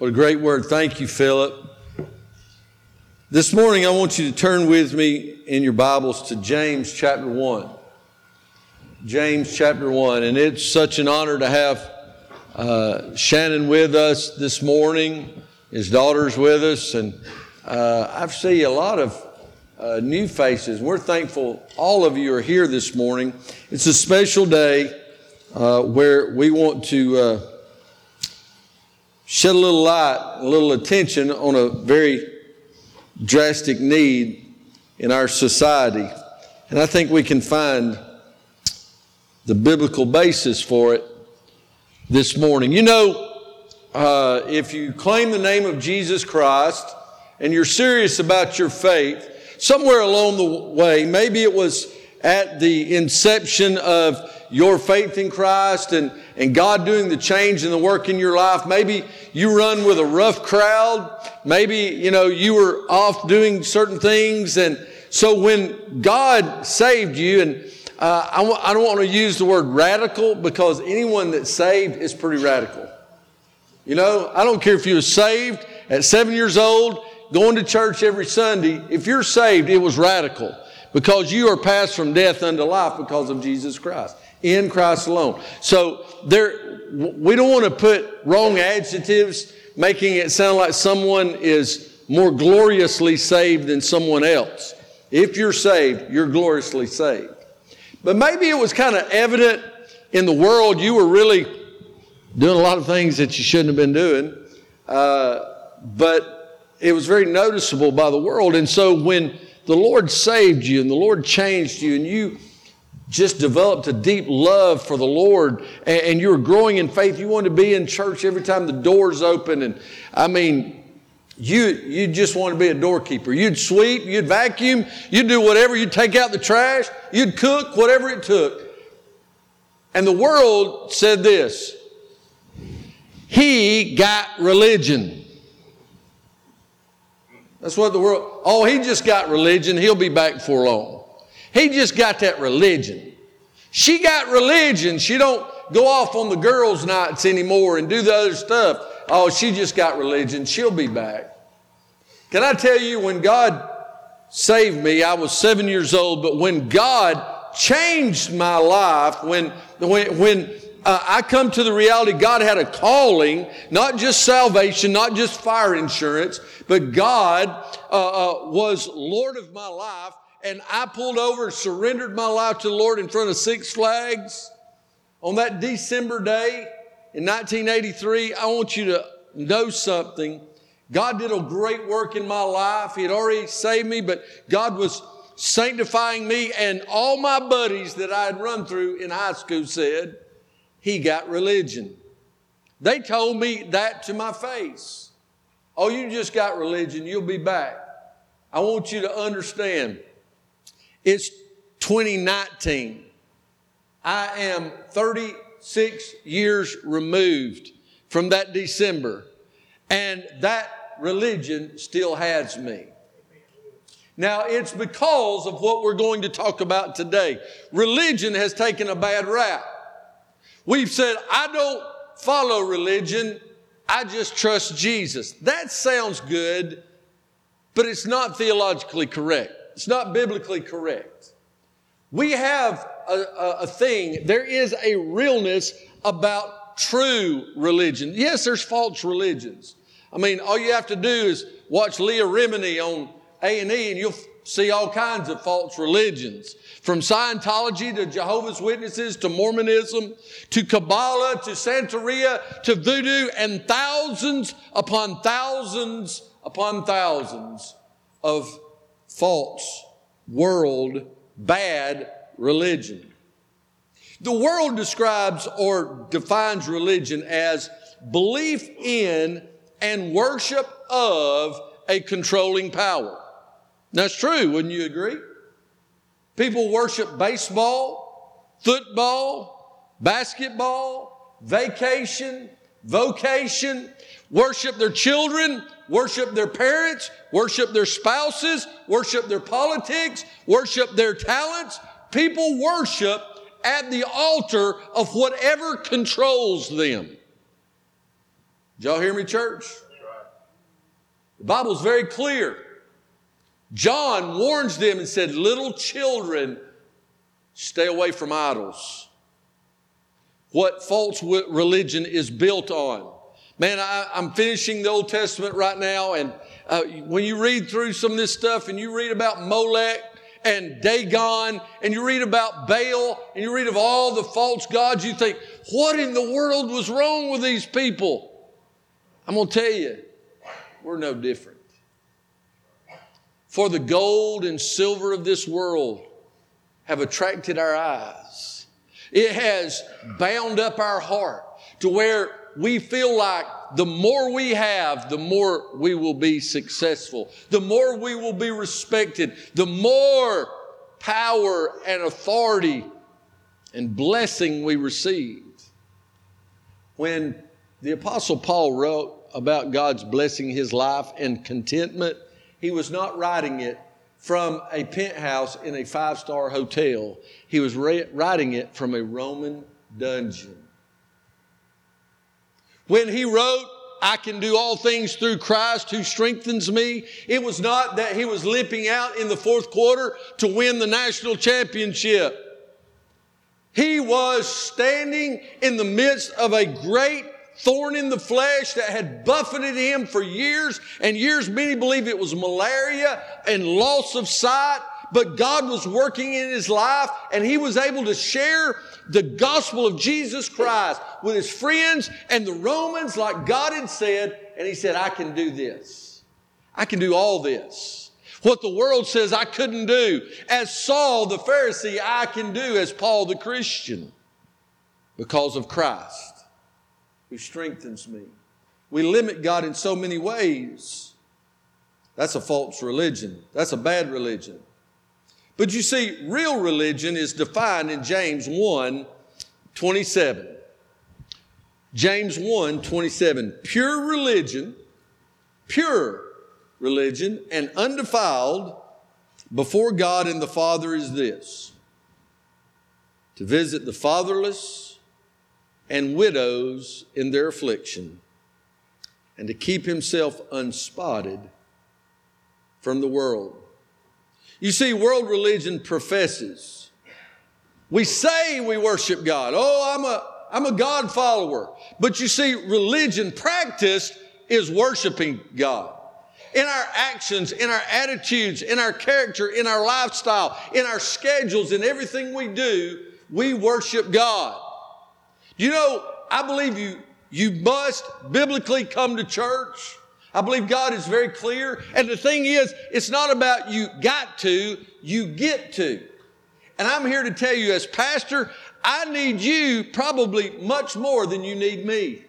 What a great word. Thank you, Philip. This morning, I want you to turn with me in your Bibles to James chapter 1. James chapter 1. And it's such an honor to have uh, Shannon with us this morning, his daughter's with us, and uh, I see a lot of uh, new faces. We're thankful all of you are here this morning. It's a special day uh, where we want to uh, shed a little light, a little attention on a very drastic need in our society. And I think we can find the biblical basis for it this morning. You know, uh, if you claim the name of Jesus Christ and you're serious about your faith, somewhere along the way, maybe it was at the inception of your faith in Christ and, and God doing the change and the work in your life. Maybe you run with a rough crowd. Maybe, you know, you were off doing certain things. And so when God saved you, and uh, I w- I don't want to use the word radical because anyone that's saved is pretty radical. You know, I don't care if you were saved at seven years old, going to church every Sunday. If you're saved, it was radical because you are passed from death unto life because of Jesus Christ in Christ alone. So there, we don't want to put wrong adjectives, making it sound like someone is more gloriously saved than someone else. If you're saved, you're gloriously saved. But maybe it was kind of evident in the world you were really doing a lot of things that you shouldn't have been doing. Uh, but it was very noticeable by the world. And so when the Lord saved you and the Lord changed you and you just developed a deep love for the Lord and, and you were growing in faith. You wanted to be in church every time the doors open. And I mean, you, you just want to be a doorkeeper. You'd sweep, you'd vacuum, you'd do whatever, you'd take out the trash, you'd cook, whatever it took. And the world said this He got religion. That's what the world, oh, he just got religion, he'll be back for long. He just got that religion. She got religion. She don't go off on the girls' nights anymore and do the other stuff. Oh, she just got religion. She'll be back. Can I tell you, when God saved me, I was seven years old, but when God changed my life, when, when, when uh, I come to the reality God had a calling, not just salvation, not just fire insurance, but God uh, uh, was Lord of my life and I pulled over surrendered my life to the Lord in front of Six Flags on that December day in 1983, I want you to know something. God did a great work in my life. He had already saved me, but God was sanctifying me. And all my buddies that I had run through in high school said, He got religion. They told me that to my face. Oh, you just got religion, you'll be back. I want you to understand it's 2019. I am 36 years removed from that December, and that religion still has me. Now, it's because of what we're going to talk about today. Religion has taken a bad rap. We've said, I don't follow religion, I just trust Jesus. That sounds good, but it's not theologically correct. It's not biblically correct. We have a, a, a thing, there is a realness about true religion. Yes, there's false religions. I mean, all you have to do is watch Leah Remini on A&E and you'll see all kinds of false religions. From Scientology to Jehovah's Witnesses to Mormonism to Kabbalah to Santeria to Voodoo and thousands upon thousands upon thousands of false world, bad religion. The world describes or defines religion as belief in and worship of a controlling power. That's true, wouldn't you agree? People worship baseball, football, basketball, vacation, vocation, worship their children, worship their parents, worship their spouses, worship their politics, worship their talents. People worship at the altar of whatever controls them. Did y'all hear me, church? The Bible's very clear. John warns them and said, Little children, stay away from idols. What false religion is built on. Man, I, am finishing the Old Testament right now, and uh, when you read through some of this stuff and you read about Molech and Dagon and you read about Baal and you read of all the false gods, you think, what in the world was wrong with these people? I'm going to tell you, we're no different. For the gold and silver of this world have attracted our eyes. It has bound up our heart to where we feel like the more we have, the more we will be successful, the more we will be respected, the more power and authority and blessing we receive. When the Apostle Paul wrote about God's blessing his life and contentment, he was not writing it from a penthouse in a five star hotel, he was writing it from a Roman dungeon. When he wrote, I can do all things through Christ who strengthens me, it was not that he was limping out in the fourth quarter to win the national championship. He was standing in the midst of a great thorn in the flesh that had buffeted him for years and years. Many believe it was malaria and loss of sight, but God was working in his life and he was able to share the gospel of Jesus Christ with his friends and the Romans, like God had said, and he said, I can do this. I can do all this. What the world says I couldn't do. As Saul the Pharisee, I can do as Paul the Christian because of Christ who strengthens me. We limit God in so many ways. That's a false religion. That's a bad religion. But you see, real religion is defined in James 1 27. James 1 27. Pure religion, pure religion, and undefiled before God and the Father is this to visit the fatherless and widows in their affliction, and to keep himself unspotted from the world. You see, world religion professes. We say we worship God. Oh, I'm a, I'm a God follower. But you see, religion practiced is worshiping God. In our actions, in our attitudes, in our character, in our lifestyle, in our schedules, in everything we do, we worship God. You know, I believe you, you must biblically come to church. I believe God is very clear. And the thing is, it's not about you got to, you get to. And I'm here to tell you, as pastor, I need you probably much more than you need me.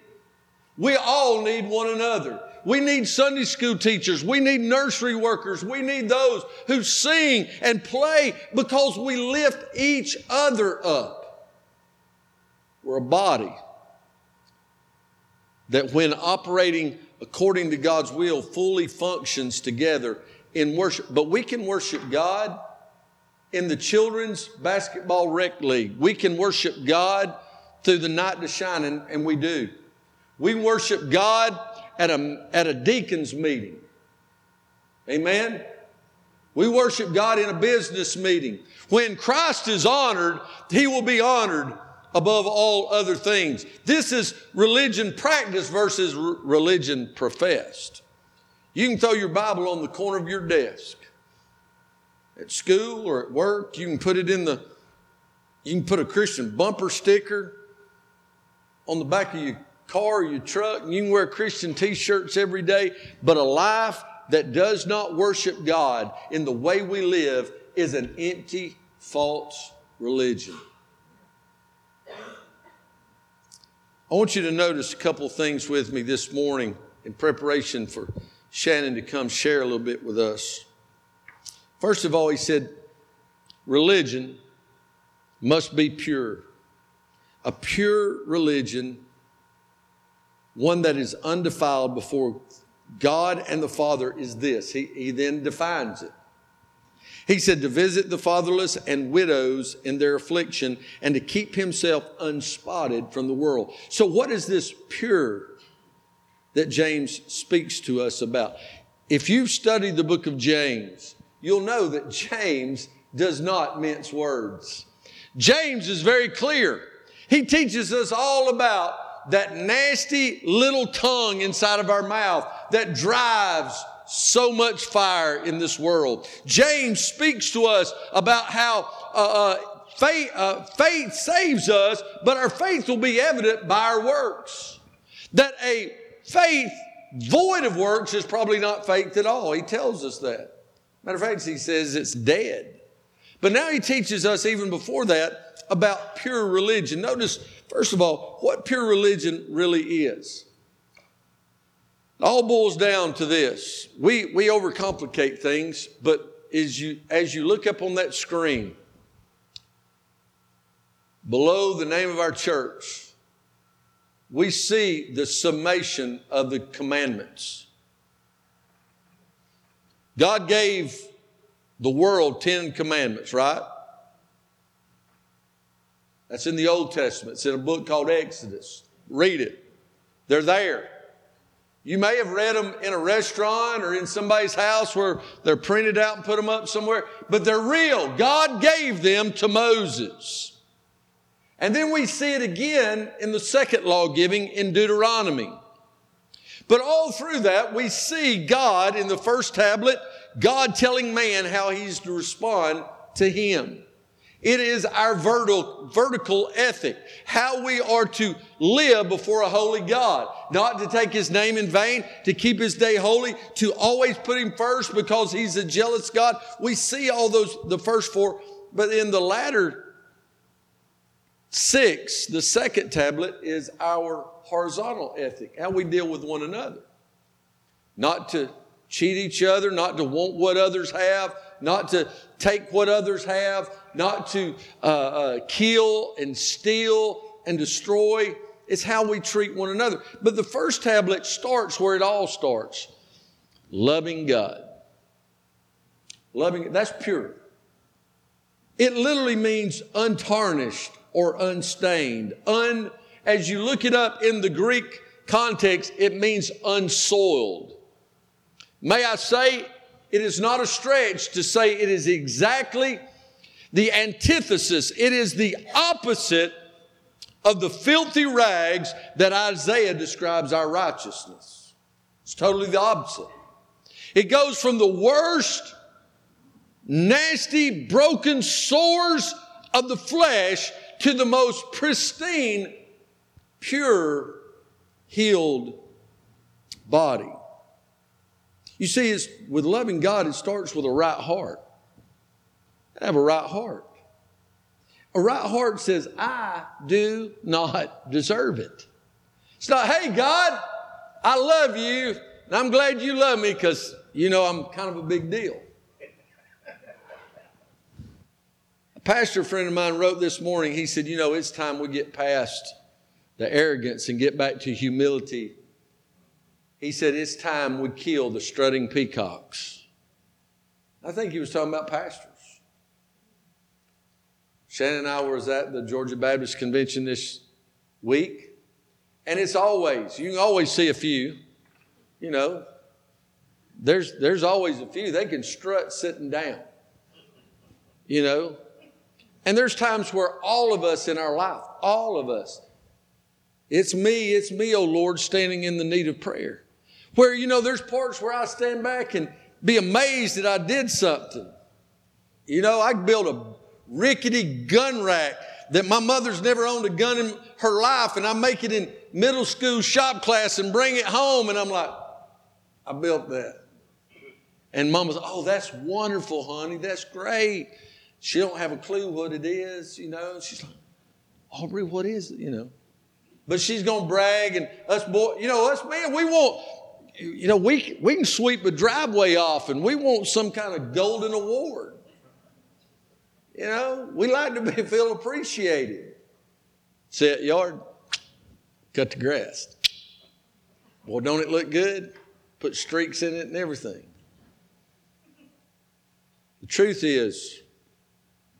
We all need one another. We need Sunday school teachers. We need nursery workers. We need those who sing and play because we lift each other up. We're a body that when operating according to God's will, fully functions together in worship. But we can worship God in the children's basketball rec league. We can worship God through the night to shine, and, and we do. We worship God at a, at a deacon's meeting. Amen? We worship God in a business meeting. When Christ is honored, He will be honored above all other things. This is religion practiced versus r- religion professed. You can throw your Bible on the corner of your desk at school or at work. You can put it in the, you can put a Christian bumper sticker on the back of your car or your truck. And you can wear Christian t shirts every day. But a life that does not worship God in the way we live is an empty, false religion. I want you to notice a couple things with me this morning in preparation for Shannon to come share a little bit with us. First of all, he said, religion must be pure. A pure religion, one that is undefiled before God and the Father, is this. He, he then defines it. He said to visit the fatherless and widows in their affliction and to keep himself unspotted from the world. So, what is this pure that James speaks to us about? if you've studied the book of James, you'll know that James does not mince words. James is very clear. He teaches us all about that nasty little tongue inside of our mouth that drives so much fire in this world. James speaks to us about how uh, uh, faith, uh, faith saves us, but our faith will be evident by our works. That a faith void of works is probably not faith at all. He tells us that. Matter of fact, he says it's dead. But now he teaches us, even before that, about pure religion. Notice, first of all, what pure religion really is. It all boils down to this. We, we overcomplicate things, but as you, as you look up on that screen, below the name of our church, we see the summation of the commandments. God gave the world 10 commandments, right? That's in the Old Testament. It's in a book called Exodus. Read it. They're there. You may have read them in a restaurant or in somebody's house where they're printed out and put them up somewhere, but they're real. God gave them to Moses. And then we see it again in the second law giving in Deuteronomy. But all through that, we see God in the first tablet, God telling man how he's to respond to him. It is our vertical, vertical ethic, how we are to live before a holy God, not to take his name in vain, to keep his day holy, to always put him first because he's a jealous God. We see all those, the first four, but in the latter six, the second tablet is our horizontal ethic, how we deal with one another. Not to cheat each other, not to want what others have, not to take what others have, not to uh, uh, kill and steal and destroy. It's how we treat one another. But the first tablet starts where it all starts loving God. Loving, that's pure. It literally means untarnished or unstained. Un, as you look it up in the Greek context, it means unsoiled. May I say, it is not a stretch to say it is exactly the antithesis, it is the opposite of the filthy rags that Isaiah describes our righteousness. It's totally the opposite. It goes from the worst, nasty, broken sores of the flesh to the most pristine, pure, healed body. You see, it's, with loving God, it starts with a right heart. I have a right heart. A right heart says, I do not deserve it. It's not, hey, God, I love you, and I'm glad you love me because you know I'm kind of a big deal. A pastor friend of mine wrote this morning, he said, You know, it's time we get past the arrogance and get back to humility he said, It's time we kill the strutting peacocks. I think he was talking about pastors. Shannon and I was at the Georgia Baptist Convention this week, and it's always, you can always see a few, you know, there's, there's always a few. They can strut sitting down, you know. And there's times where all of us in our life, all of us, it's me, it's me, oh Lord, standing in the need of prayer. Where, you know, there's parts where I stand back and be amazed that I did something. You know, I built a rickety gun rack that my mother's never owned a gun in her life, and I make it in middle school shop class and bring it home, and I'm like, I built that. And mama's, oh, that's wonderful, honey. That's great. She don't have a clue what it is, you know. She's like, Aubrey, what is it, you know? But she's gonna brag, and us boy, you know, us man, we want you know, we, we can sweep a driveway off and we want some kind of golden award. You know, we like to be, feel appreciated. Set yard, cut the grass. Boy, don't it look good? Put streaks in it and everything. The truth is,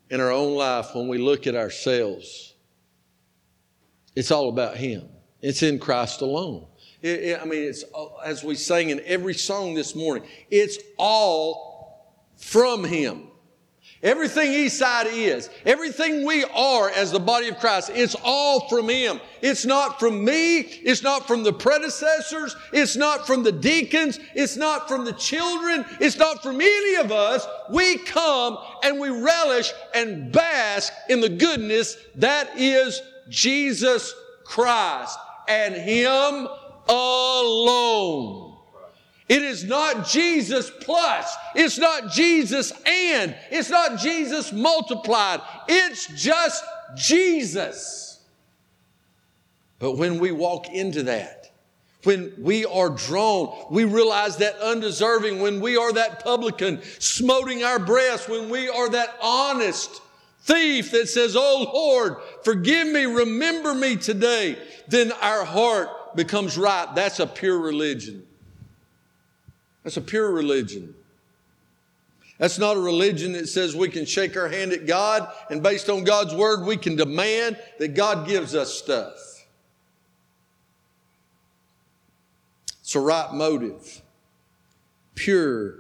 in our own life, when we look at ourselves, it's all about Him. It's in Christ alone. It, it, I mean, it's as we sang in every song this morning, it's all from Him. Everything Eastside is, everything we are as the body of Christ, it's all from Him. It's not from me. It's not from the predecessors. It's not from the deacons. It's not from the children. It's not from any of us. We come and we relish and bask in the goodness that is Jesus Christ and Him alone. It is not Jesus plus. It's not Jesus and. It's not Jesus multiplied. It's just Jesus. But when we walk into that, when we are drawn, we realize that undeserving, when we are that publican smoting our breast, when we are that honest thief that says, Oh Lord, forgive me, remember me today, then our heart becomes right. That's a pure religion. That's a pure religion. That's not a religion that says we can shake our hand at God and based on God's word, we can demand that God gives us stuff. It's a right motive. Pure,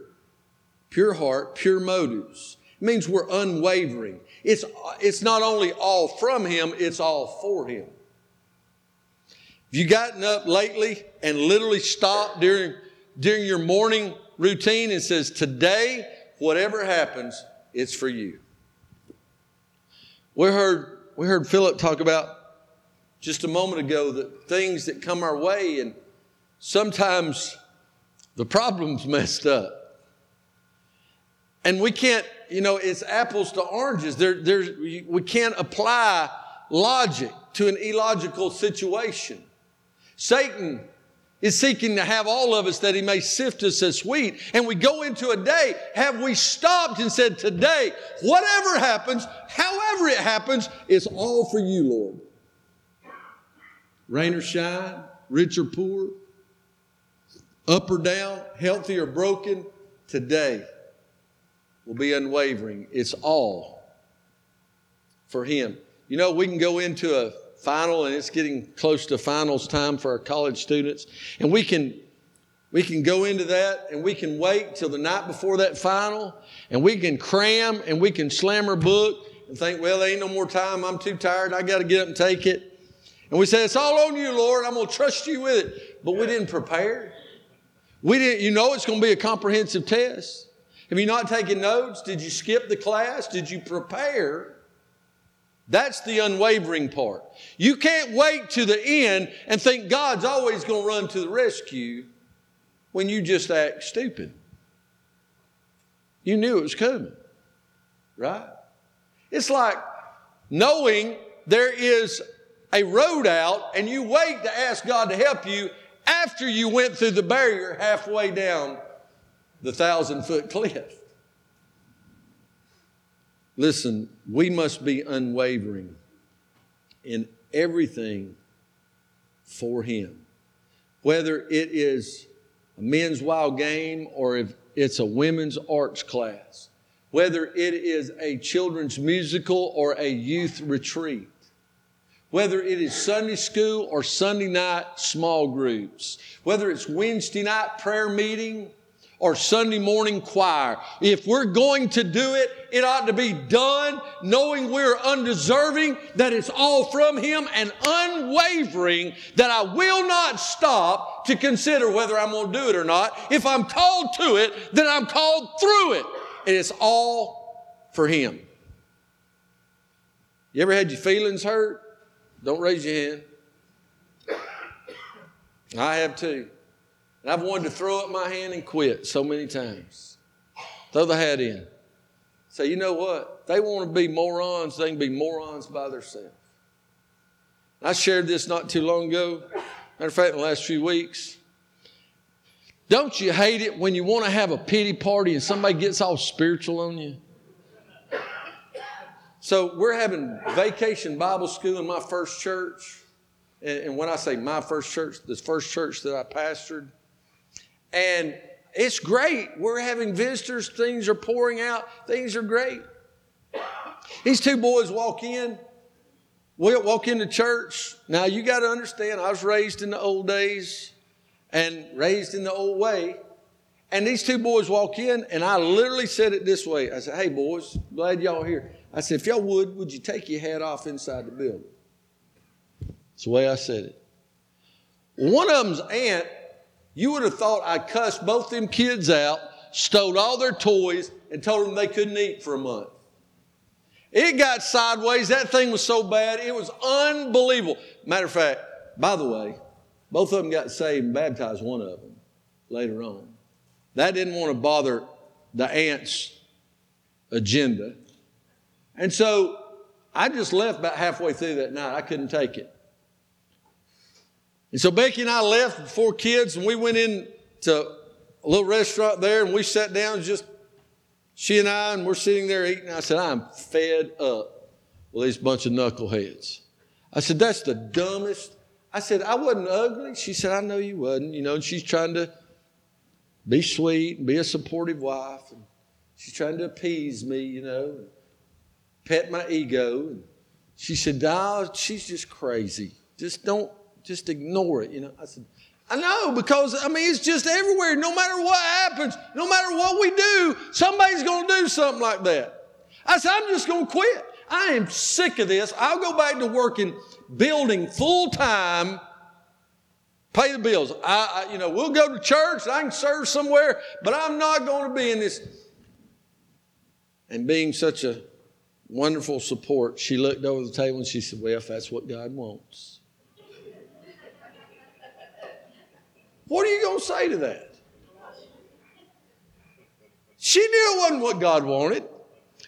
pure heart, pure motives. It means we're unwavering. It's, it's not only all from Him, it's all for Him. Have you gotten up lately and literally stopped during during your morning routine and says, Today, whatever happens, it's for you. We heard, we heard Philip talk about just a moment ago the things that come our way, and sometimes the problem's messed up. And we can't, you know, it's apples to oranges. There, there's, we can't apply logic to an illogical situation. Satan is seeking to have all of us that he may sift us as wheat. And we go into a day, have we stopped and said, Today, whatever happens, however it happens, it's all for you, Lord. Rain or shine, rich or poor, up or down, healthy or broken, today will be unwavering. It's all for him. You know, we can go into a final and it's getting close to finals time for our college students. And we can we can go into that and we can wait till the night before that final and we can cram and we can slam our book and think, well, there ain't no more time. I'm too tired. I got to get up and take it. And we say, it's all on you, Lord. I'm going to trust you with it. But we didn't prepare. We didn't, you know, it's going to be a comprehensive test. Have you not taken notes? Did you skip the class? Did you prepare? That's the unwavering part. You can't wait to the end and think God's always going to run to the rescue when you just act stupid. You knew it was coming, right? It's like knowing there is a road out and you wait to ask God to help you after you went through the barrier halfway down the thousand foot cliff. Listen, we must be unwavering in everything for Him. Whether it is a men's wild game or if it's a women's arts class, whether it is a children's musical or a youth retreat, whether it is Sunday school or Sunday night small groups, whether it's Wednesday night prayer meeting or Sunday morning choir. If we're going to do it, it ought to be done knowing we're undeserving, that it's all from Him, and unwavering that I will not stop to consider whether I'm going to do it or not. If I'm called to it, then I'm called through it. And it's all for Him. You ever had your feelings hurt? Don't raise your hand. I have too. And I've wanted to throw up my hand and quit so many times. Throw the hat in. Say, you know what? They want to be morons, they can be morons by themselves. I shared this not too long ago. Matter of fact, in the last few weeks. Don't you hate it when you want to have a pity party and somebody gets all spiritual on you? So we're having vacation Bible school in my first church. And when I say my first church, this first church that I pastored, and it's great. We're having visitors, things are pouring out, things are great. These two boys walk in. We walk into church. Now, you got to understand, I was raised in the old days. and raised in the old way. And these two boys walk in, and I literally said it this way I said, Hey, boys, glad y'all here. I said, If y'all would, would you take your hat off inside the building? That's the way I said it. One of them's aunt, you would have thought I cussed both them kids out, stole all their toys, and told them they couldn't eat for a month. It got sideways. That thing was so bad, it was unbelievable. Matter of fact, by the way, both of them got saved and baptized, one of them later on. That didn't want to bother the aunt's agenda. And so I just left about halfway through that night. I couldn't take it. And so Becky and I left with four kids, and we went in to a little restaurant there, and we sat down just she and I, and we're sitting there eating. I said, I'm fed up with these bunch of knuckleheads. I said, that's the dumbest. I said, I wasn't ugly. She said, I know you wasn't. You know, and she's trying to be sweet and be a supportive wife. And she's trying to appease me, you know, pet my ego. And she said, "No, she's just crazy. Just don't, just ignore it." You know, I said, "I know because I mean it's just everywhere. No matter what happens, no matter what we do, somebody's going to do something like that." I said, "I'm just going to quit. I am sick of this. I'll go back to working building full time." Pay the bills. I, I, you know, we'll go to church. I can serve somewhere, but I'm not going to be in this. And being such a wonderful support, she looked over the table and she said, Well, if that's what God wants. What are you going to say to that? She knew it wasn't what God wanted.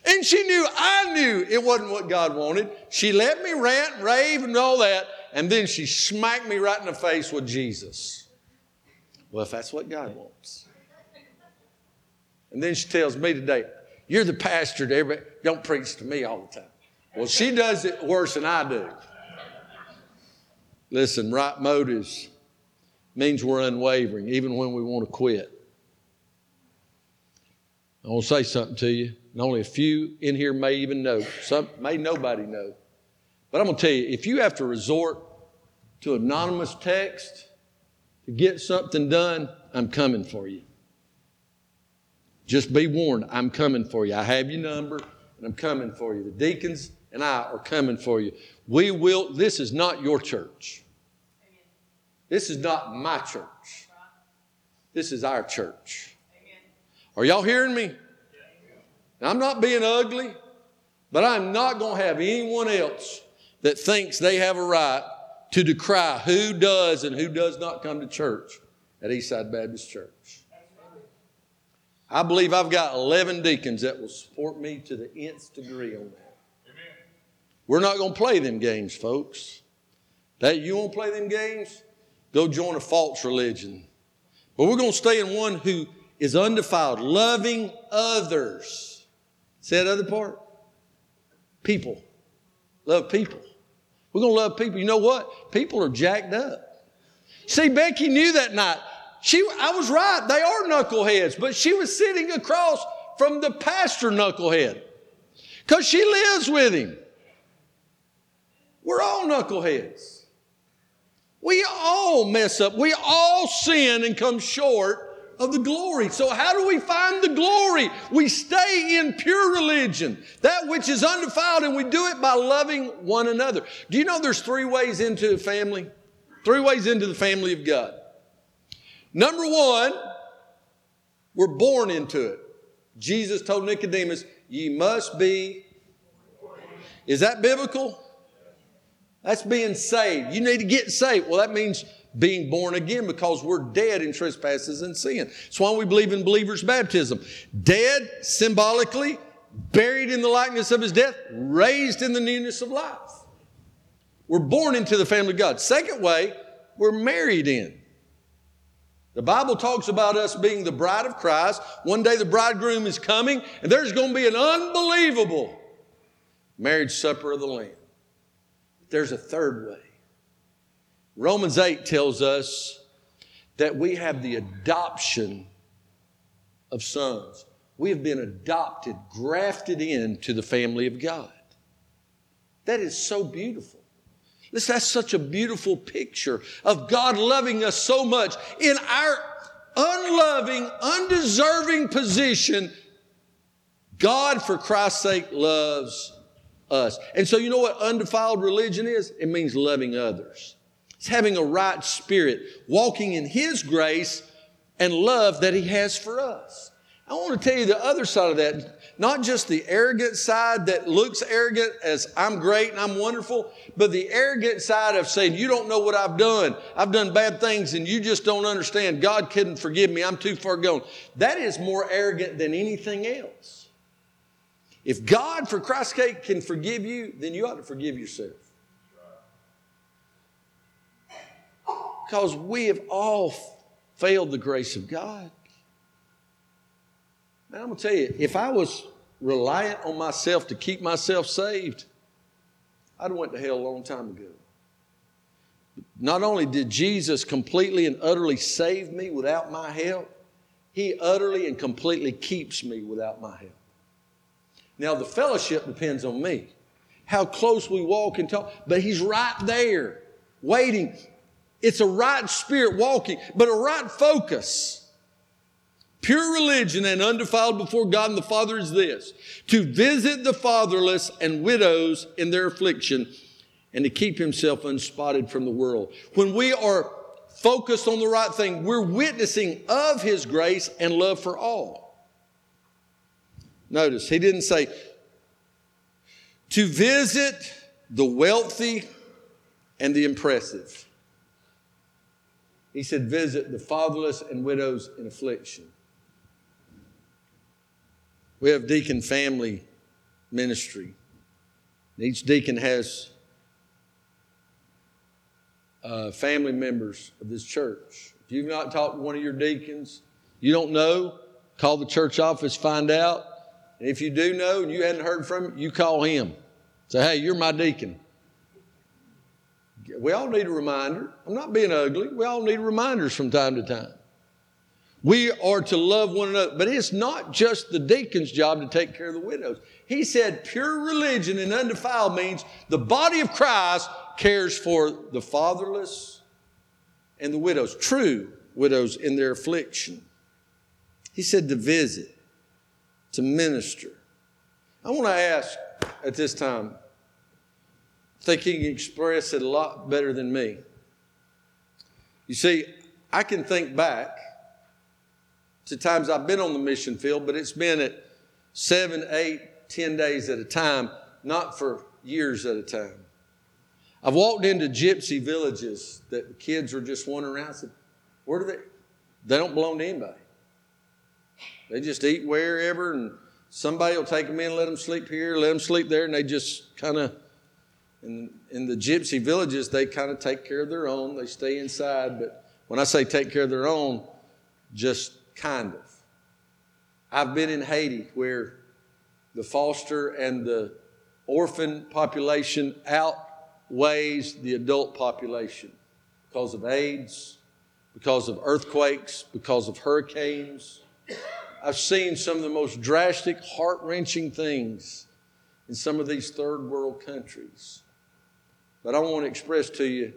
And she knew I knew it wasn't what God wanted. She let me rant, rave, and all that and then she smacked me right in the face with Jesus. Well, if that's what God wants. And then she tells me today, You're the pastor to everybody. Don't preach to me all the time. Well, she does it worse than I do. Listen, right motives means we're unwavering, even when we want to quit. I want to say something to you, and only a few in here may even know. Some may nobody know. But I'm going to tell you, if you have to resort to anonymous text to get something done, I'm coming for you. Just be warned, I'm coming for you. I have your number and I'm coming for you. The deacons and I are coming for you. We will, this is not your church. This is not my church. This is our church. Are y'all hearing me? Now, I'm not being ugly, but I'm not going to have anyone else that thinks they have a right to decry who does and who does not come to church at Eastside Baptist Church. I believe I've got 11 deacons that will support me to the nth degree on that. We're not going to play them games, folks. That you won't play them games? Go join a false religion. But we're going to stay in one who is undefiled, loving others. See that other part? People. Love people. We're going to love people. You know what? People are jacked up. See, Becky knew that night. She, I was right. They are knuckleheads, but she was sitting across from the pastor knucklehead because she lives with him. We're all knuckleheads. We all mess up. We all sin and come short of the glory. So, how do we find the glory? We stay in pure religion, that which is undefiled, and we do it by loving one another. Do you know there's three ways into a family? Three ways into the family of God. Number one, we're born into it. Jesus told Nicodemus, Ye must be. Is that biblical? That's being saved. You need to get saved. Well, that means being born again because we're dead in trespasses and sin. That's why we believe in believers' baptism. Dead symbolically, buried in the likeness of his death, raised in the newness of life. We're born into the family of God. Second way, we're married in. The Bible talks about us being the bride of Christ. One day the bridegroom is coming, and there's going to be an unbelievable marriage supper of the Lamb. There's a third way. Romans 8 tells us that we have the adoption of sons. We have been adopted, grafted into the family of God. That is so beautiful. This, that's such a beautiful picture of God loving us so much in our unloving, undeserving position. God, for Christ's sake, loves us. And so, you know what undefiled religion is? It means loving others. It's having a right spirit, walking in His grace and love that He has for us. I want to tell you the other side of that. Not just the arrogant side that looks arrogant as I'm great and I'm wonderful, but the arrogant side of saying, You don't know what I've done. I've done bad things and you just don't understand. God couldn't forgive me. I'm too far gone. That is more arrogant than anything else. If God, for Christ's sake, can forgive you, then you ought to forgive yourself. Because we have all failed the grace of God. Man, I'm going to tell you, if I was reliant on myself to keep myself saved, I'd have went to hell a long time ago. Not only did Jesus completely and utterly save me without my help, he utterly and completely keeps me without my help. Now, the fellowship depends on me, how close we walk and talk, but he's right there waiting. It's a right spirit walking, but a right focus. Pure religion and undefiled before God and the Father is this to visit the fatherless and widows in their affliction and to keep himself unspotted from the world. When we are focused on the right thing, we're witnessing of his grace and love for all. Notice, he didn't say to visit the wealthy and the impressive. He said, visit the fatherless and widows in affliction. We have deacon family ministry. Each deacon has uh, family members of this church. If you've not talked to one of your deacons, you don't know, call the church office, find out. And if you do know and you hadn't heard from him, you call him. Say, hey, you're my deacon. We all need a reminder. I'm not being ugly. We all need reminders from time to time. We are to love one another. But it's not just the deacon's job to take care of the widows. He said pure religion and undefiled means the body of Christ cares for the fatherless and the widows, true widows in their affliction. He said to visit, to minister. I want to ask at this time, I think he can express it a lot better than me. You see, I can think back to times I've been on the mission field, but it's been at seven, eight, ten days at a time, not for years at a time. I've walked into gypsy villages that the kids are just wandering around. I said, Where do they? They don't belong to anybody. They just eat wherever, and somebody will take them in, let them sleep here, let them sleep there, and they just kind of, in, in the gypsy villages, they kind of take care of their own. They stay inside. But when I say take care of their own, just kind of. I've been in Haiti where the foster and the orphan population outweighs the adult population because of AIDS, because of earthquakes, because of hurricanes. I've seen some of the most drastic, heart wrenching things in some of these third world countries. But I want to express to you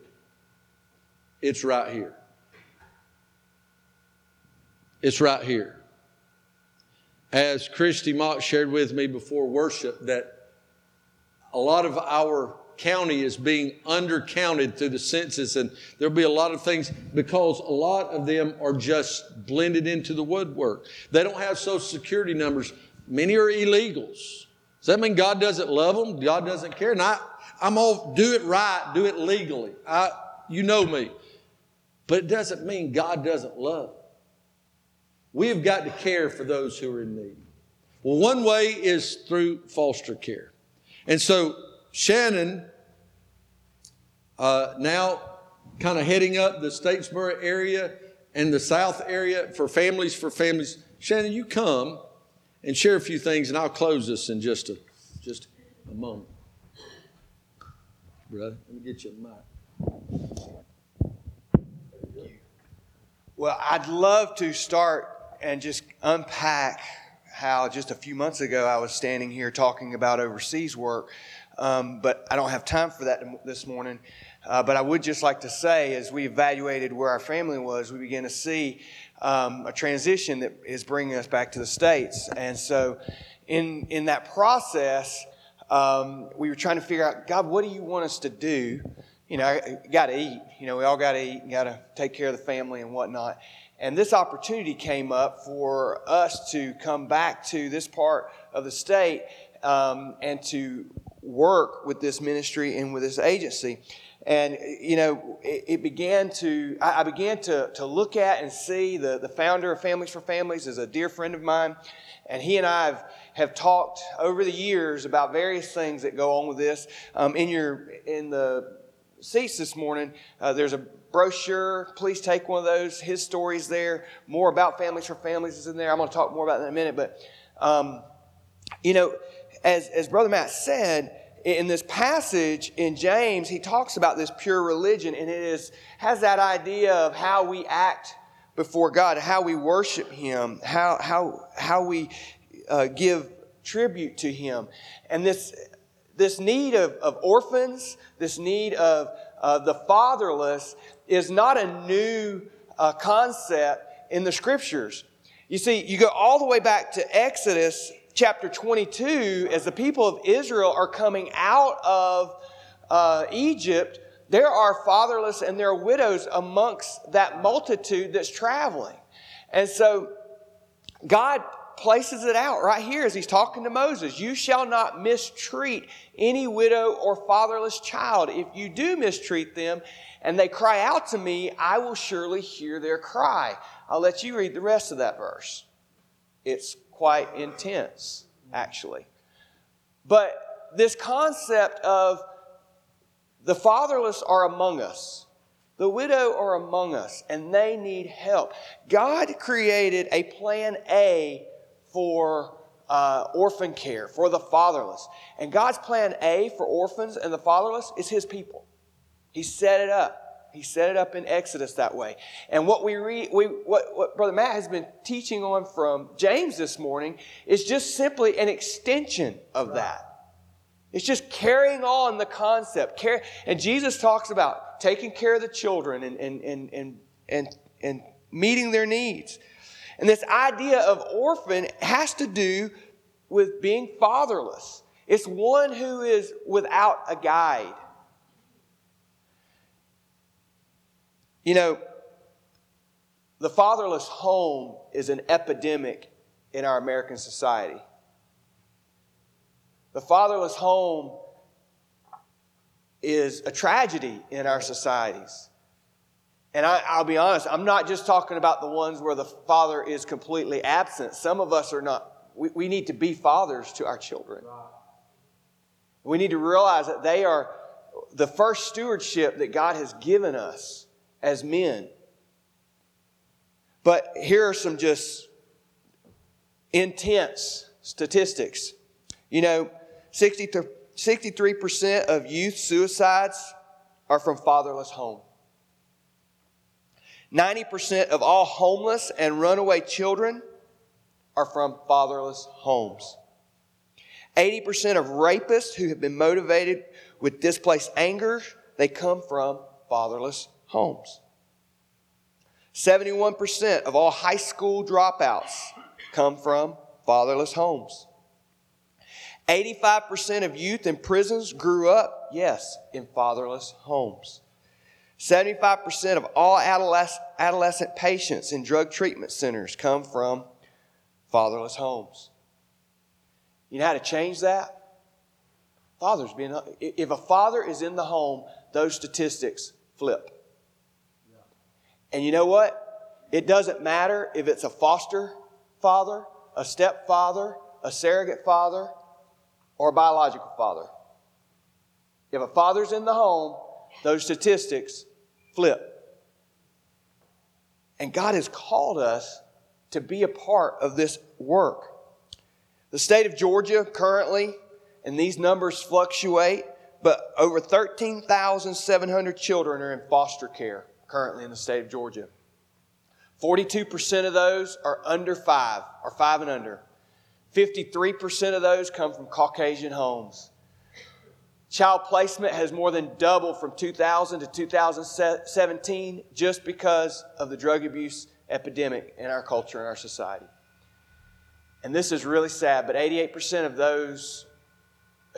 it's right here. It's right here. As Christy Mock shared with me before worship, that a lot of our county is being undercounted through the census, and there'll be a lot of things because a lot of them are just blended into the woodwork. They don't have social security numbers. Many are illegals. Does that mean God doesn't love them? God doesn't care? And I, I'm all do it right, do it legally. I, you know me. But it doesn't mean God doesn't love. We have got to care for those who are in need. Well, one way is through foster care. And so Shannon, uh, now kind of heading up the Statesboro area and the South area for families for families. Shannon, you come and share a few things, and I'll close this in just a just a moment. Brother, let me get you a mic. Well, I'd love to start and just unpack how just a few months ago I was standing here talking about overseas work. Um, but I don't have time for that this morning. Uh, but I would just like to say, as we evaluated where our family was, we began to see um, a transition that is bringing us back to the States. And so, in, in that process, um, we were trying to figure out, God, what do you want us to do? You know, got to eat. You know, we all got to eat, and got to take care of the family and whatnot. And this opportunity came up for us to come back to this part of the state um, and to work with this ministry and with this agency. And, you know, it, it began to, I, began to, to look at and see the, the founder of Families for Families is a dear friend of mine. And he and I have, have talked over the years about various things that go on with this. Um, in your, in the seats this morning, uh, there's a brochure. Please take one of those. His stories there. More about Families for Families is in there. I'm going to talk more about that in a minute. But, um, you know, as, as Brother Matt said, in this passage in James, he talks about this pure religion, and it is, has that idea of how we act before God, how we worship Him, how, how, how we uh, give tribute to Him. And this, this need of, of orphans, this need of uh, the fatherless, is not a new uh, concept in the scriptures. You see, you go all the way back to Exodus chapter 22, as the people of Israel are coming out of uh, Egypt, there are fatherless and there are widows amongst that multitude that's traveling. And so God places it out right here as he's talking to Moses. You shall not mistreat any widow or fatherless child. If you do mistreat them and they cry out to me, I will surely hear their cry. I'll let you read the rest of that verse. It's quite intense, actually. But this concept of the fatherless are among us, the widow are among us, and they need help. God created a plan A for uh, orphan care, for the fatherless. And God's plan A for orphans and the fatherless is His people. He set it up. He set it up in Exodus that way. And what we read, we, what, what Brother Matt has been teaching on from James this morning is just simply an extension of that. It's just carrying on the concept. And Jesus talks about taking care of the children and, and, and, and, and, and meeting their needs. And this idea of orphan has to do with being fatherless. It's one who is without a guide. You know, the fatherless home is an epidemic in our American society. The fatherless home is a tragedy in our societies. And I, will be honest, I'm not just talking about the ones where the father is completely absent. Some of us are not, we, we need to be fathers to our children. We need to realize that they are the first stewardship that God has given us as men. But here are some just intense statistics. You know, 63% of youth suicides are from fatherless home. 90% of all homeless and runaway children are from fatherless homes. 80% of rapists who have been motivated with displaced anger, they come from fatherless homes. 71% of all high school dropouts come from fatherless homes. 85% of youth in prisons grew up, yes, in fatherless homes. 75% of all adolescent patients in drug treatment centers come from fatherless homes. You know how to change that? Fathers being, if a father is in the home, those statistics flip. And you know what? It doesn't matter if it's a foster father, a stepfather, a surrogate father, or a biological father. If a father's in the home, those statistics flip. And God has called us to be a part of this work. The state of Georgia currently, and these numbers fluctuate, but over 13,700 children are in foster care currently in the state of Georgia. 42% of those are under five, or five and under. 53% of those come from Caucasian homes. Child placement has more than doubled from 2000 to 2017 just because of the drug abuse epidemic in our culture and our society. And this is really sad, but 88% of those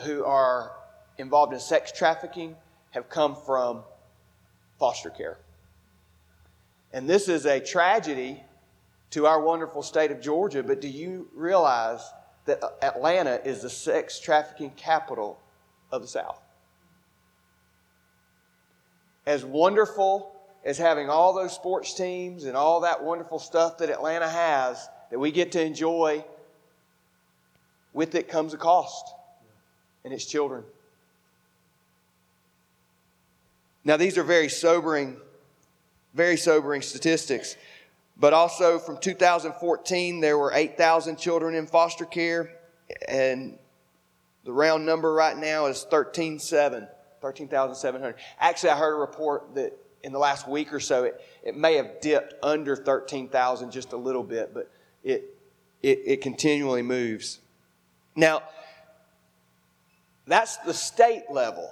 who are involved in sex trafficking have come from foster care. And this is a tragedy to our wonderful state of Georgia, but do you realize that Atlanta is the sex trafficking capital of the South? As wonderful as having all those sports teams and all that wonderful stuff that Atlanta has that we get to enjoy, with it comes a cost, and it's children. Now, these are very sobering, very sobering statistics. But also from 2014, there were 8,000 children in foster care, and the round number right now is 13,700. 13,700. Actually, I heard a report that in the last week or so, it, it may have dipped under 13,000 just a little bit, but it, it, it continually moves. Now, that's the state level,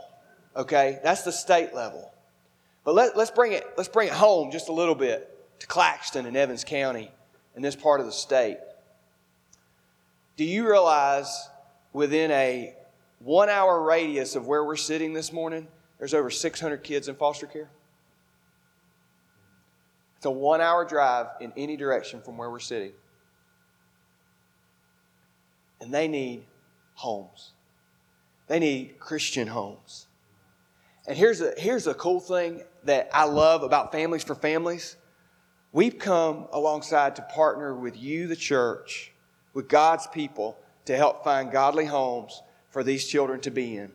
okay? That's the state level. But let, let's, bring it, let's bring it home just a little bit to Claxton and Evans County in this part of the state. Do you realize within a one hour radius of where we're sitting this morning, there's over 600 kids in foster care? It's a one hour drive in any direction from where we're sitting. And they need homes, they need Christian homes. And here's a, here's a cool thing that I love about Families for Families. We've come alongside to partner with you, the church, with God's people, to help find godly homes for these children to be in.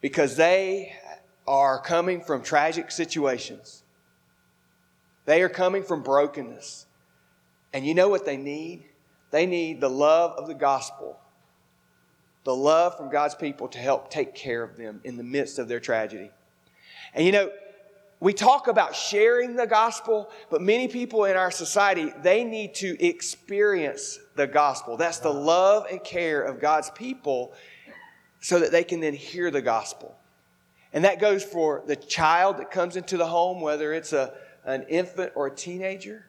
Because they are coming from tragic situations, they are coming from brokenness. And you know what they need? They need the love of the gospel, the love from God's people to help take care of them in the midst of their tragedy. And you know, we talk about sharing the gospel, but many people in our society, they need to experience the gospel. That's the love and care of God's people so that they can then hear the gospel. And that goes for the child that comes into the home, whether it's a, an infant or a teenager.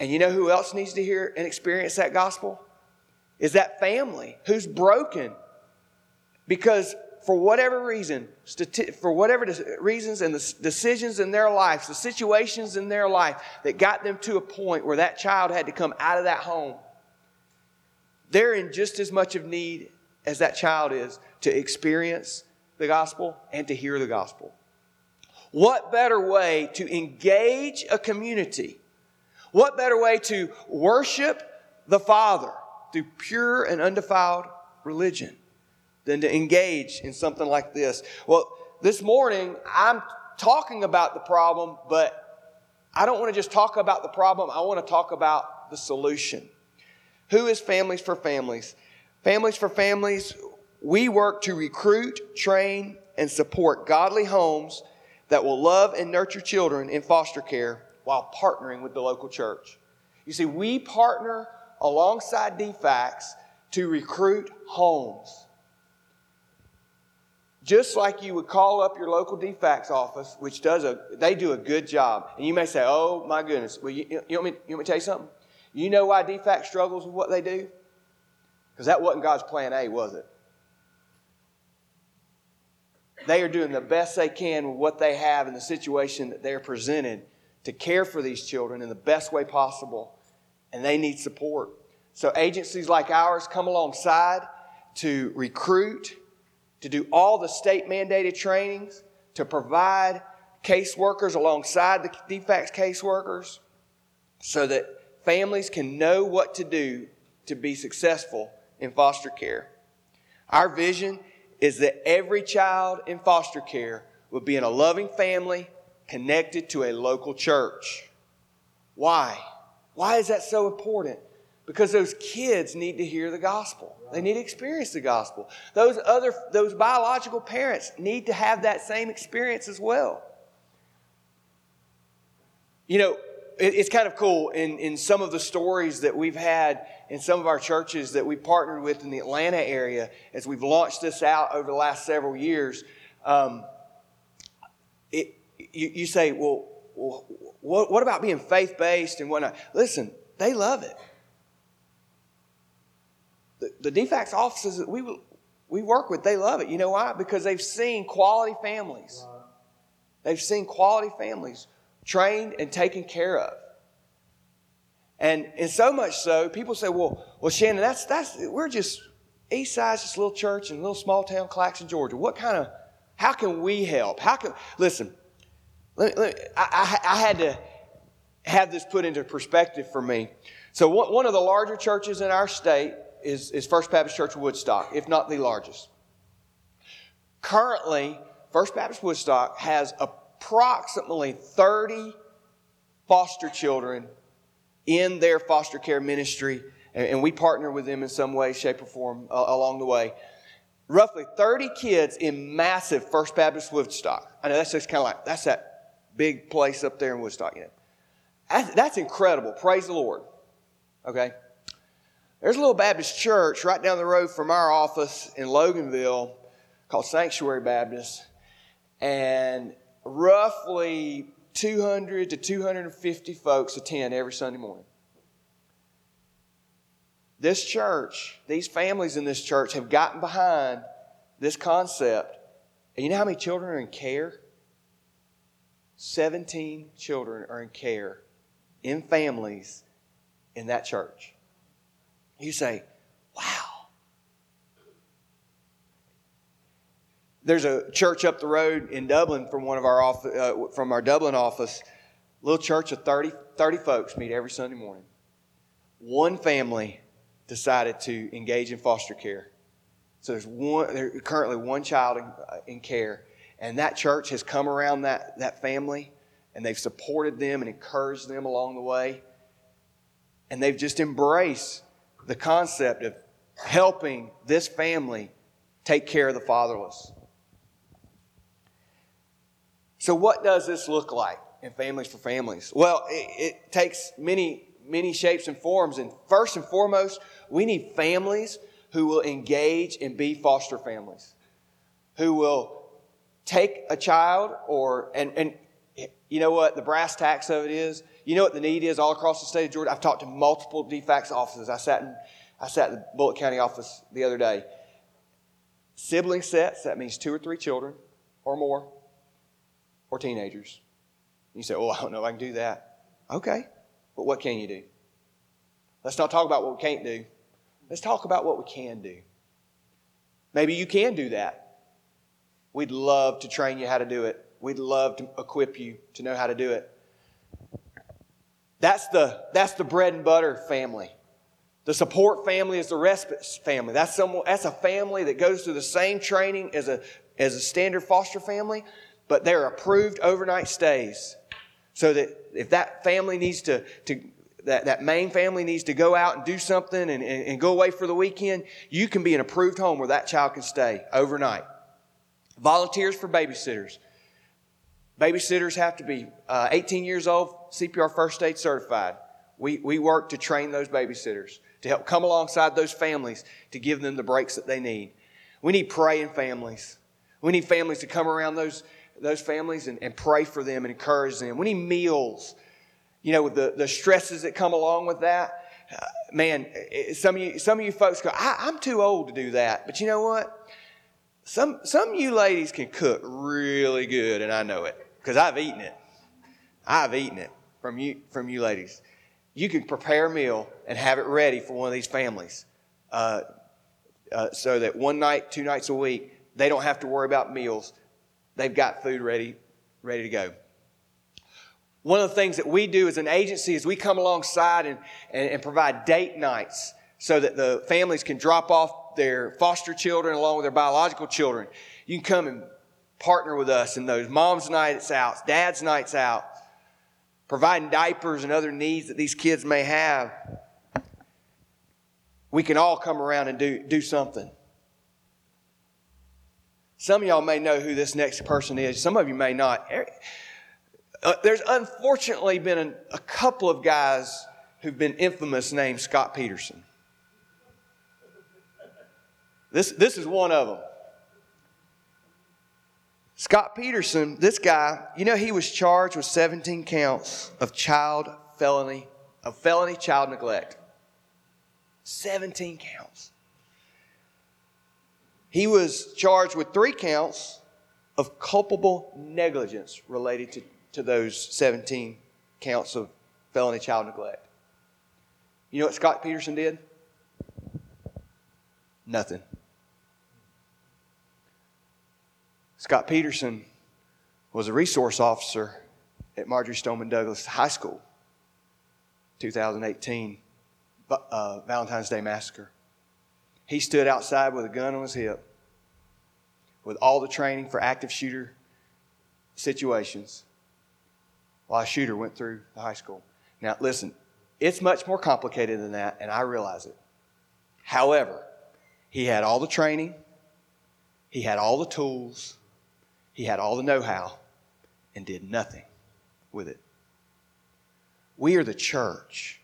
And you know who else needs to hear and experience that gospel? Is that family who's broken because for whatever reason, for whatever reasons and the decisions in their lives, the situations in their life that got them to a point where that child had to come out of that home, they're in just as much of need as that child is to experience the gospel and to hear the gospel. What better way to engage a community? What better way to worship the Father through pure and undefiled religion? than to engage in something like this. Well, this morning, I'm talking about the problem, but I don't want to just talk about the problem. I want to talk about the solution. Who is Families for Families? Families for Families, we work to recruit, train, and support godly homes that will love and nurture children in foster care while partnering with the local church. You see, we partner alongside DFACS to recruit homes just like you would call up your local DFACS office, which does a, they do a good job. And you may say, oh my goodness, well, you, you, want me, you want me to tell you something? You know why DFACS struggles with what they do? Because that wasn't God's plan A, was it? They are doing the best they can with what they have in the situation that they're presented to care for these children in the best way possible, and they need support. So agencies like ours come alongside to recruit to do all the state mandated trainings, to provide caseworkers alongside the DFACS caseworkers so that families can know what to do to be successful in foster care. Our vision is that every child in foster care will be in a loving family connected to a local church. Why? Why is that so important? Because those kids need to hear the gospel. They need to experience the gospel. Those other those biological parents need to have that same experience as well. You know, it's kind of cool in, in some of the stories that we've had in some of our churches that we've partnered with in the Atlanta area as we've launched this out over the last several years. Um, it, you, you say, well what, what about being faith based and whatnot? Listen, they love it. The, the DFACS offices that we, we work with, they love it. You know why? Because they've seen quality families. They've seen quality families trained and taken care of. And, and so much so, people say, well, well, Shannon, that's, that's, we're just East Side's just a little church in a little small town, Claxton, Georgia. What kind of, how can we help? How can, listen, let let I, I, had to have this put into perspective for me. So one, one of the larger churches in our state is, is First Baptist Church Woodstock, if not the largest. Currently, First Baptist Woodstock has approximately 30 foster children in their foster care ministry, and, we partner with them in some way, shape, or form uh, along the way. Roughly 30 kids in massive First Baptist Woodstock. I know that's just kind of like, that's that big place up there in Woodstock, you know. That's, that's incredible. Praise the Lord. Okay? There's a little Baptist church right down the road from our office in Loganville called Sanctuary Baptist. And roughly 200 to 250 folks attend every Sunday morning. This church, these families in this church have gotten behind this concept. And you know how many children are in care? 17 children are in care in families in that church. You say, wow. There's a church up the road in Dublin from one of our uh, from our Dublin office. Little church of 30, 30 folks meet every Sunday morning. One family decided to engage in foster care. So there's one, there's currently one child in, uh, in care, and that church has come around that, that family, and they've supported them and encouraged them along the way, and they've just embraced the concept of helping this family take care of the fatherless. So, what does this look like in Families for Families? Well, it, it, takes many, many shapes and forms. And first and foremost, we need families who will engage and be foster families, who will take a child or, and, and you know what the brass tacks of it is? You know what the need is all across the state of Georgia? I've talked to multiple DFACS offices. I sat in, I sat in the Bulloch County office the other day. Sibling sets, that means two or three children or more, or teenagers. You say, Oh, I don't know if I can do that. Okay, but what can you do? Let's not talk about what we can't do. Let's talk about what we can do. Maybe you can do that. We'd love to train you how to do it. We'd love to equip you to know how to do it. That's the, that's the bread and butter family. The support family is the respite family. That's, some, that's a family that goes through the same training as a, as a standard foster family, but they're approved overnight stays. So that if that family needs to, to that, that main family needs to go out and do something and, and, and go away for the weekend, you can be an approved home where that child can stay overnight. Volunteers for babysitters. Babysitters have to be uh, 18 years old, CPR first aid certified. We, we work to train those babysitters to help come alongside those families to give them the breaks that they need. We need praying families. We need families to come around those, those families and, and pray for them and encourage them. We need meals. You know, the, the stresses that come along with that. Uh, man, some of you, some of you folks go, I, I'm too old to do that. But you know what? Some, some of you ladies can cook really good, and I know it because I've eaten it. I've eaten it from you, from you ladies. You can prepare a meal and have it ready for one of these families, uh, uh, so that one night, two nights a week, they don't have to worry about meals. They've got food ready, ready to go. One of the things that we do as an agency is we come alongside and, and, and provide date nights so that the families can drop off their foster children along with their biological children. You can come and partner with us in those mom's nights out, dad's nights out, providing diapers and other needs that these kids may have. We can all come around and do, do something. Some of y'all may know who this next person is. Some of you may not. Uh, there's unfortunately been a couple of guys who've been infamous named Scott Peterson. This, this is one of them. Scot Peterson, this guy, you know, he was charged with 17 counts of child felony, of felony child neglect. 17 counts. He was charged with three counts of culpable negligence related to, to those 17 counts of felony child neglect. You know what Scot Peterson did? Nothing. Scot Peterson was a resource officer at Marjory Stoneman Douglas High School, 2018 uh, Valentine's Day Massacre. He stood outside with a gun on his hip with all the training for active shooter situations while a shooter went through the high school. Now, listen, it's much more complicated than that, and I realize it. However, he had all the training, he had all the tools, he had all the know how and did nothing with it. We are the church.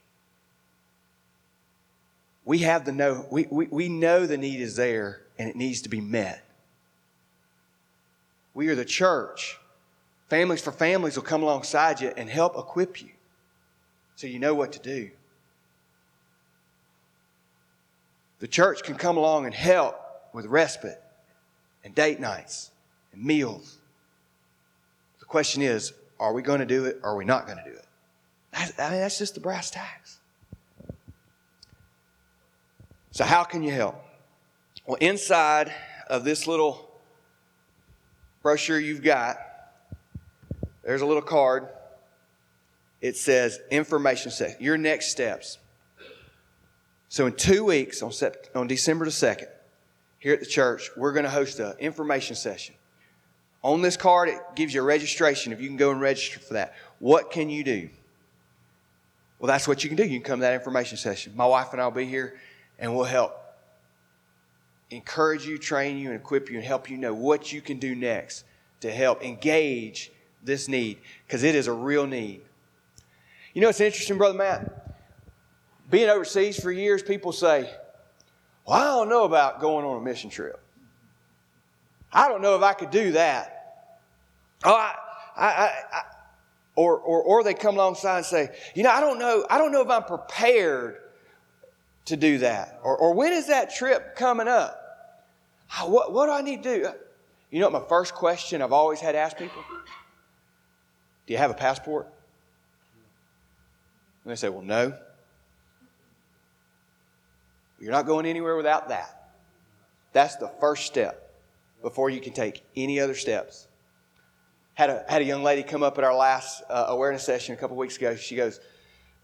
We have the know, we, we, we know the need is there and it needs to be met. We are the church. Families for Families will come alongside you and help equip you so you know what to do. The church can come along and help with respite and date nights and meals. The question is, are we going to do it or are we not going to do it? I mean, that's just the brass tacks. So, how can you help? Well, inside of this little brochure you've got, there's a little card. It says information set, your next steps. So, in two weeks, on, on December the 2nd, here at the church, we're going to host an information session. On this card, it gives you a registration if you can go and register for that. What can you do? Well, that's what you can do. You can come to that information session. My wife and I will be here and we'll help encourage you, train you, and equip you and help you know what you can do next to help engage this need because it is a real need. You know, it's interesting, Brother Matt. Being overseas for years, people say, Well, I don't know about going on a mission trip. I don't know if I could do that. Oh, I, I, I, or, or, or they come alongside and say, you know, I don't know, I don't know if I'm prepared to do that. Or, or when is that trip coming up? What, what do I need to do? Uh, you know what my first question I've always had to ask people? Do you have a passport? And they say, well, no. You're not going anywhere without that. That's the first step before you can take any other steps had a, had a young lady come up at our last uh, awareness session a couple weeks ago. She goes,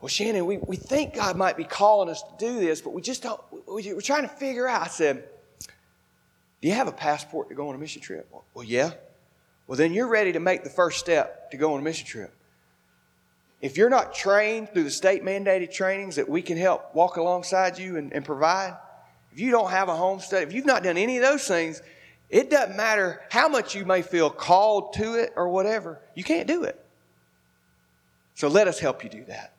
Well, Shannon, we, we think God might be calling us to do this, but we just don't, we, we're trying to figure out. I said, Do you have a passport to go on a mission trip? Well, yeah. Well, then you're ready to make the first step to go on a mission trip. If you're not trained through the state mandated trainings that we can help walk alongside you and, and provide, if you don't have a home study, if you've not done any of those things, it doesn't matter how much you may feel called to it or whatever, you can't do it. So let us help you do that.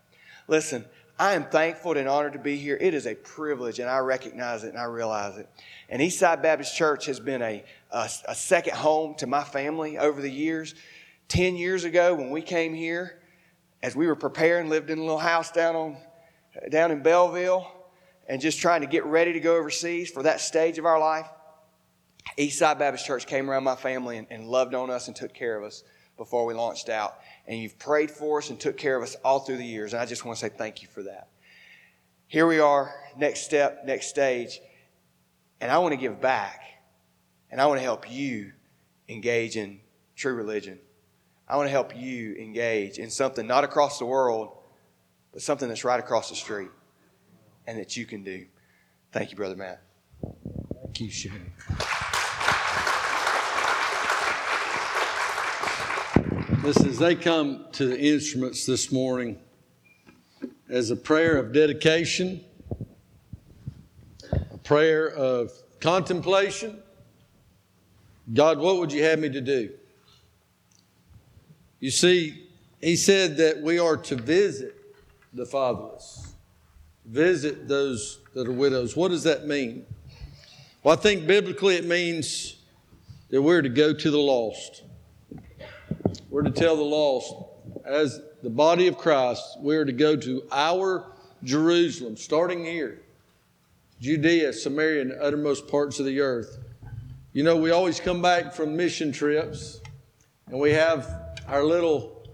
Listen, I am thankful and honored to be here. It is a privilege, and I recognize it and I realize it. And Eastside Baptist Church has been a, a, a second home to my family over the years. Ten years ago, when we came here, as we were preparing, lived in a little house down on down in Bellville, and just trying to get ready to go overseas for that stage of our life. Eastside Baptist Church came around my family and, and, loved on us and took care of us before we launched out. And you've prayed for us and took care of us all through the years. And I just want to say thank you for that. Here we are, next step, next stage. And I want to give back. And I want to help you engage in true religion. I want to help you engage in something not across the world, but something that's right across the street and that you can do. Thank you, Brother Matt. Thank you, Shane. Listen, as they come to the instruments this morning, as a prayer of dedication, a prayer of contemplation, God, what would you have me to do? You see, he said that we are to visit the fatherless, visit those that are widows. What does that mean? Well, I think biblically it means that we're to go to the lost. We're to tell the lost, as the body of Christ, we're to go to our Jerusalem, starting here, Judea, Samaria, and the uttermost parts of the earth. You know, we always come back from mission trips and we have our little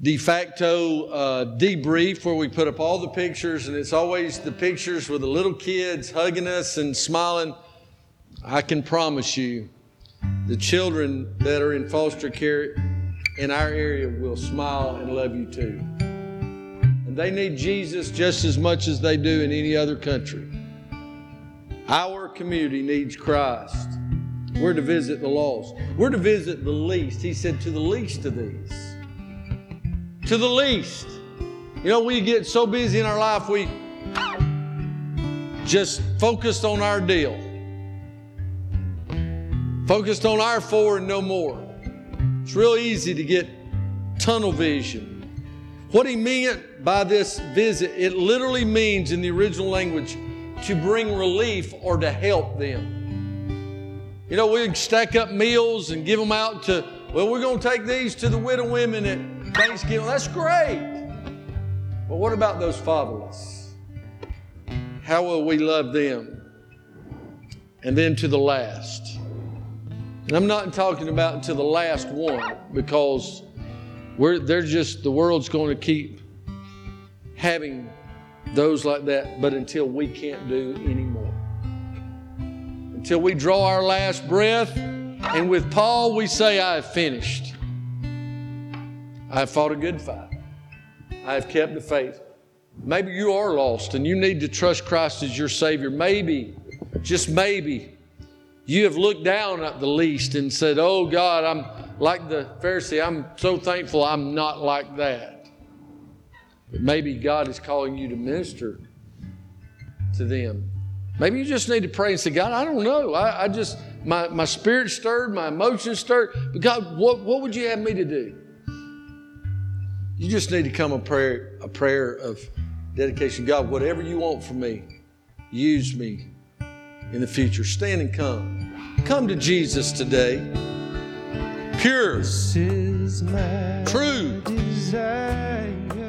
de facto uh, debrief where we put up all the pictures, and it's always the pictures with the little kids hugging us and smiling. I can promise you, the children that are in foster care in our area will smile and love you too. And they need Jesus just as much as they do in any other country. Our community needs Christ. We're to visit the lost. We're to visit the least. He said, to the least of these to the least. You know, we get so busy in our life, we just focused on our deal, focused on our four and no more. It's real easy to get tunnel vision. What he meant by this visit, it literally means in the original language to bring relief or to help them. You know, we stack up meals and give them out to, well, we're going to take these to the widow women at Thanksgiving. That's great. But what about those fatherless? How will we love them? And then to the last. And I'm not talking about to the last one because we're, they're just, the world's going to keep having those like that, but until we can't do anymore. Until we draw our last breath, and with Paul, we say, I have finished. I have fought a good fight. I have kept the faith. Maybe you are lost and you need to trust Christ as your Savior. Maybe, just maybe, you have looked down at the least and said, Oh God, I'm like the Pharisee. I'm so thankful I'm not like that. But maybe God is calling you to minister to them. Maybe you just need to pray and say, God, I don't know. I, I just, my, my spirit stirred, my emotions stirred. But God, what, what would you have me to do? You just need to come a prayer, a prayer of dedication. God, whatever you want from me, use me in the future. Stand and come. Come to Jesus today. Pure, true, desire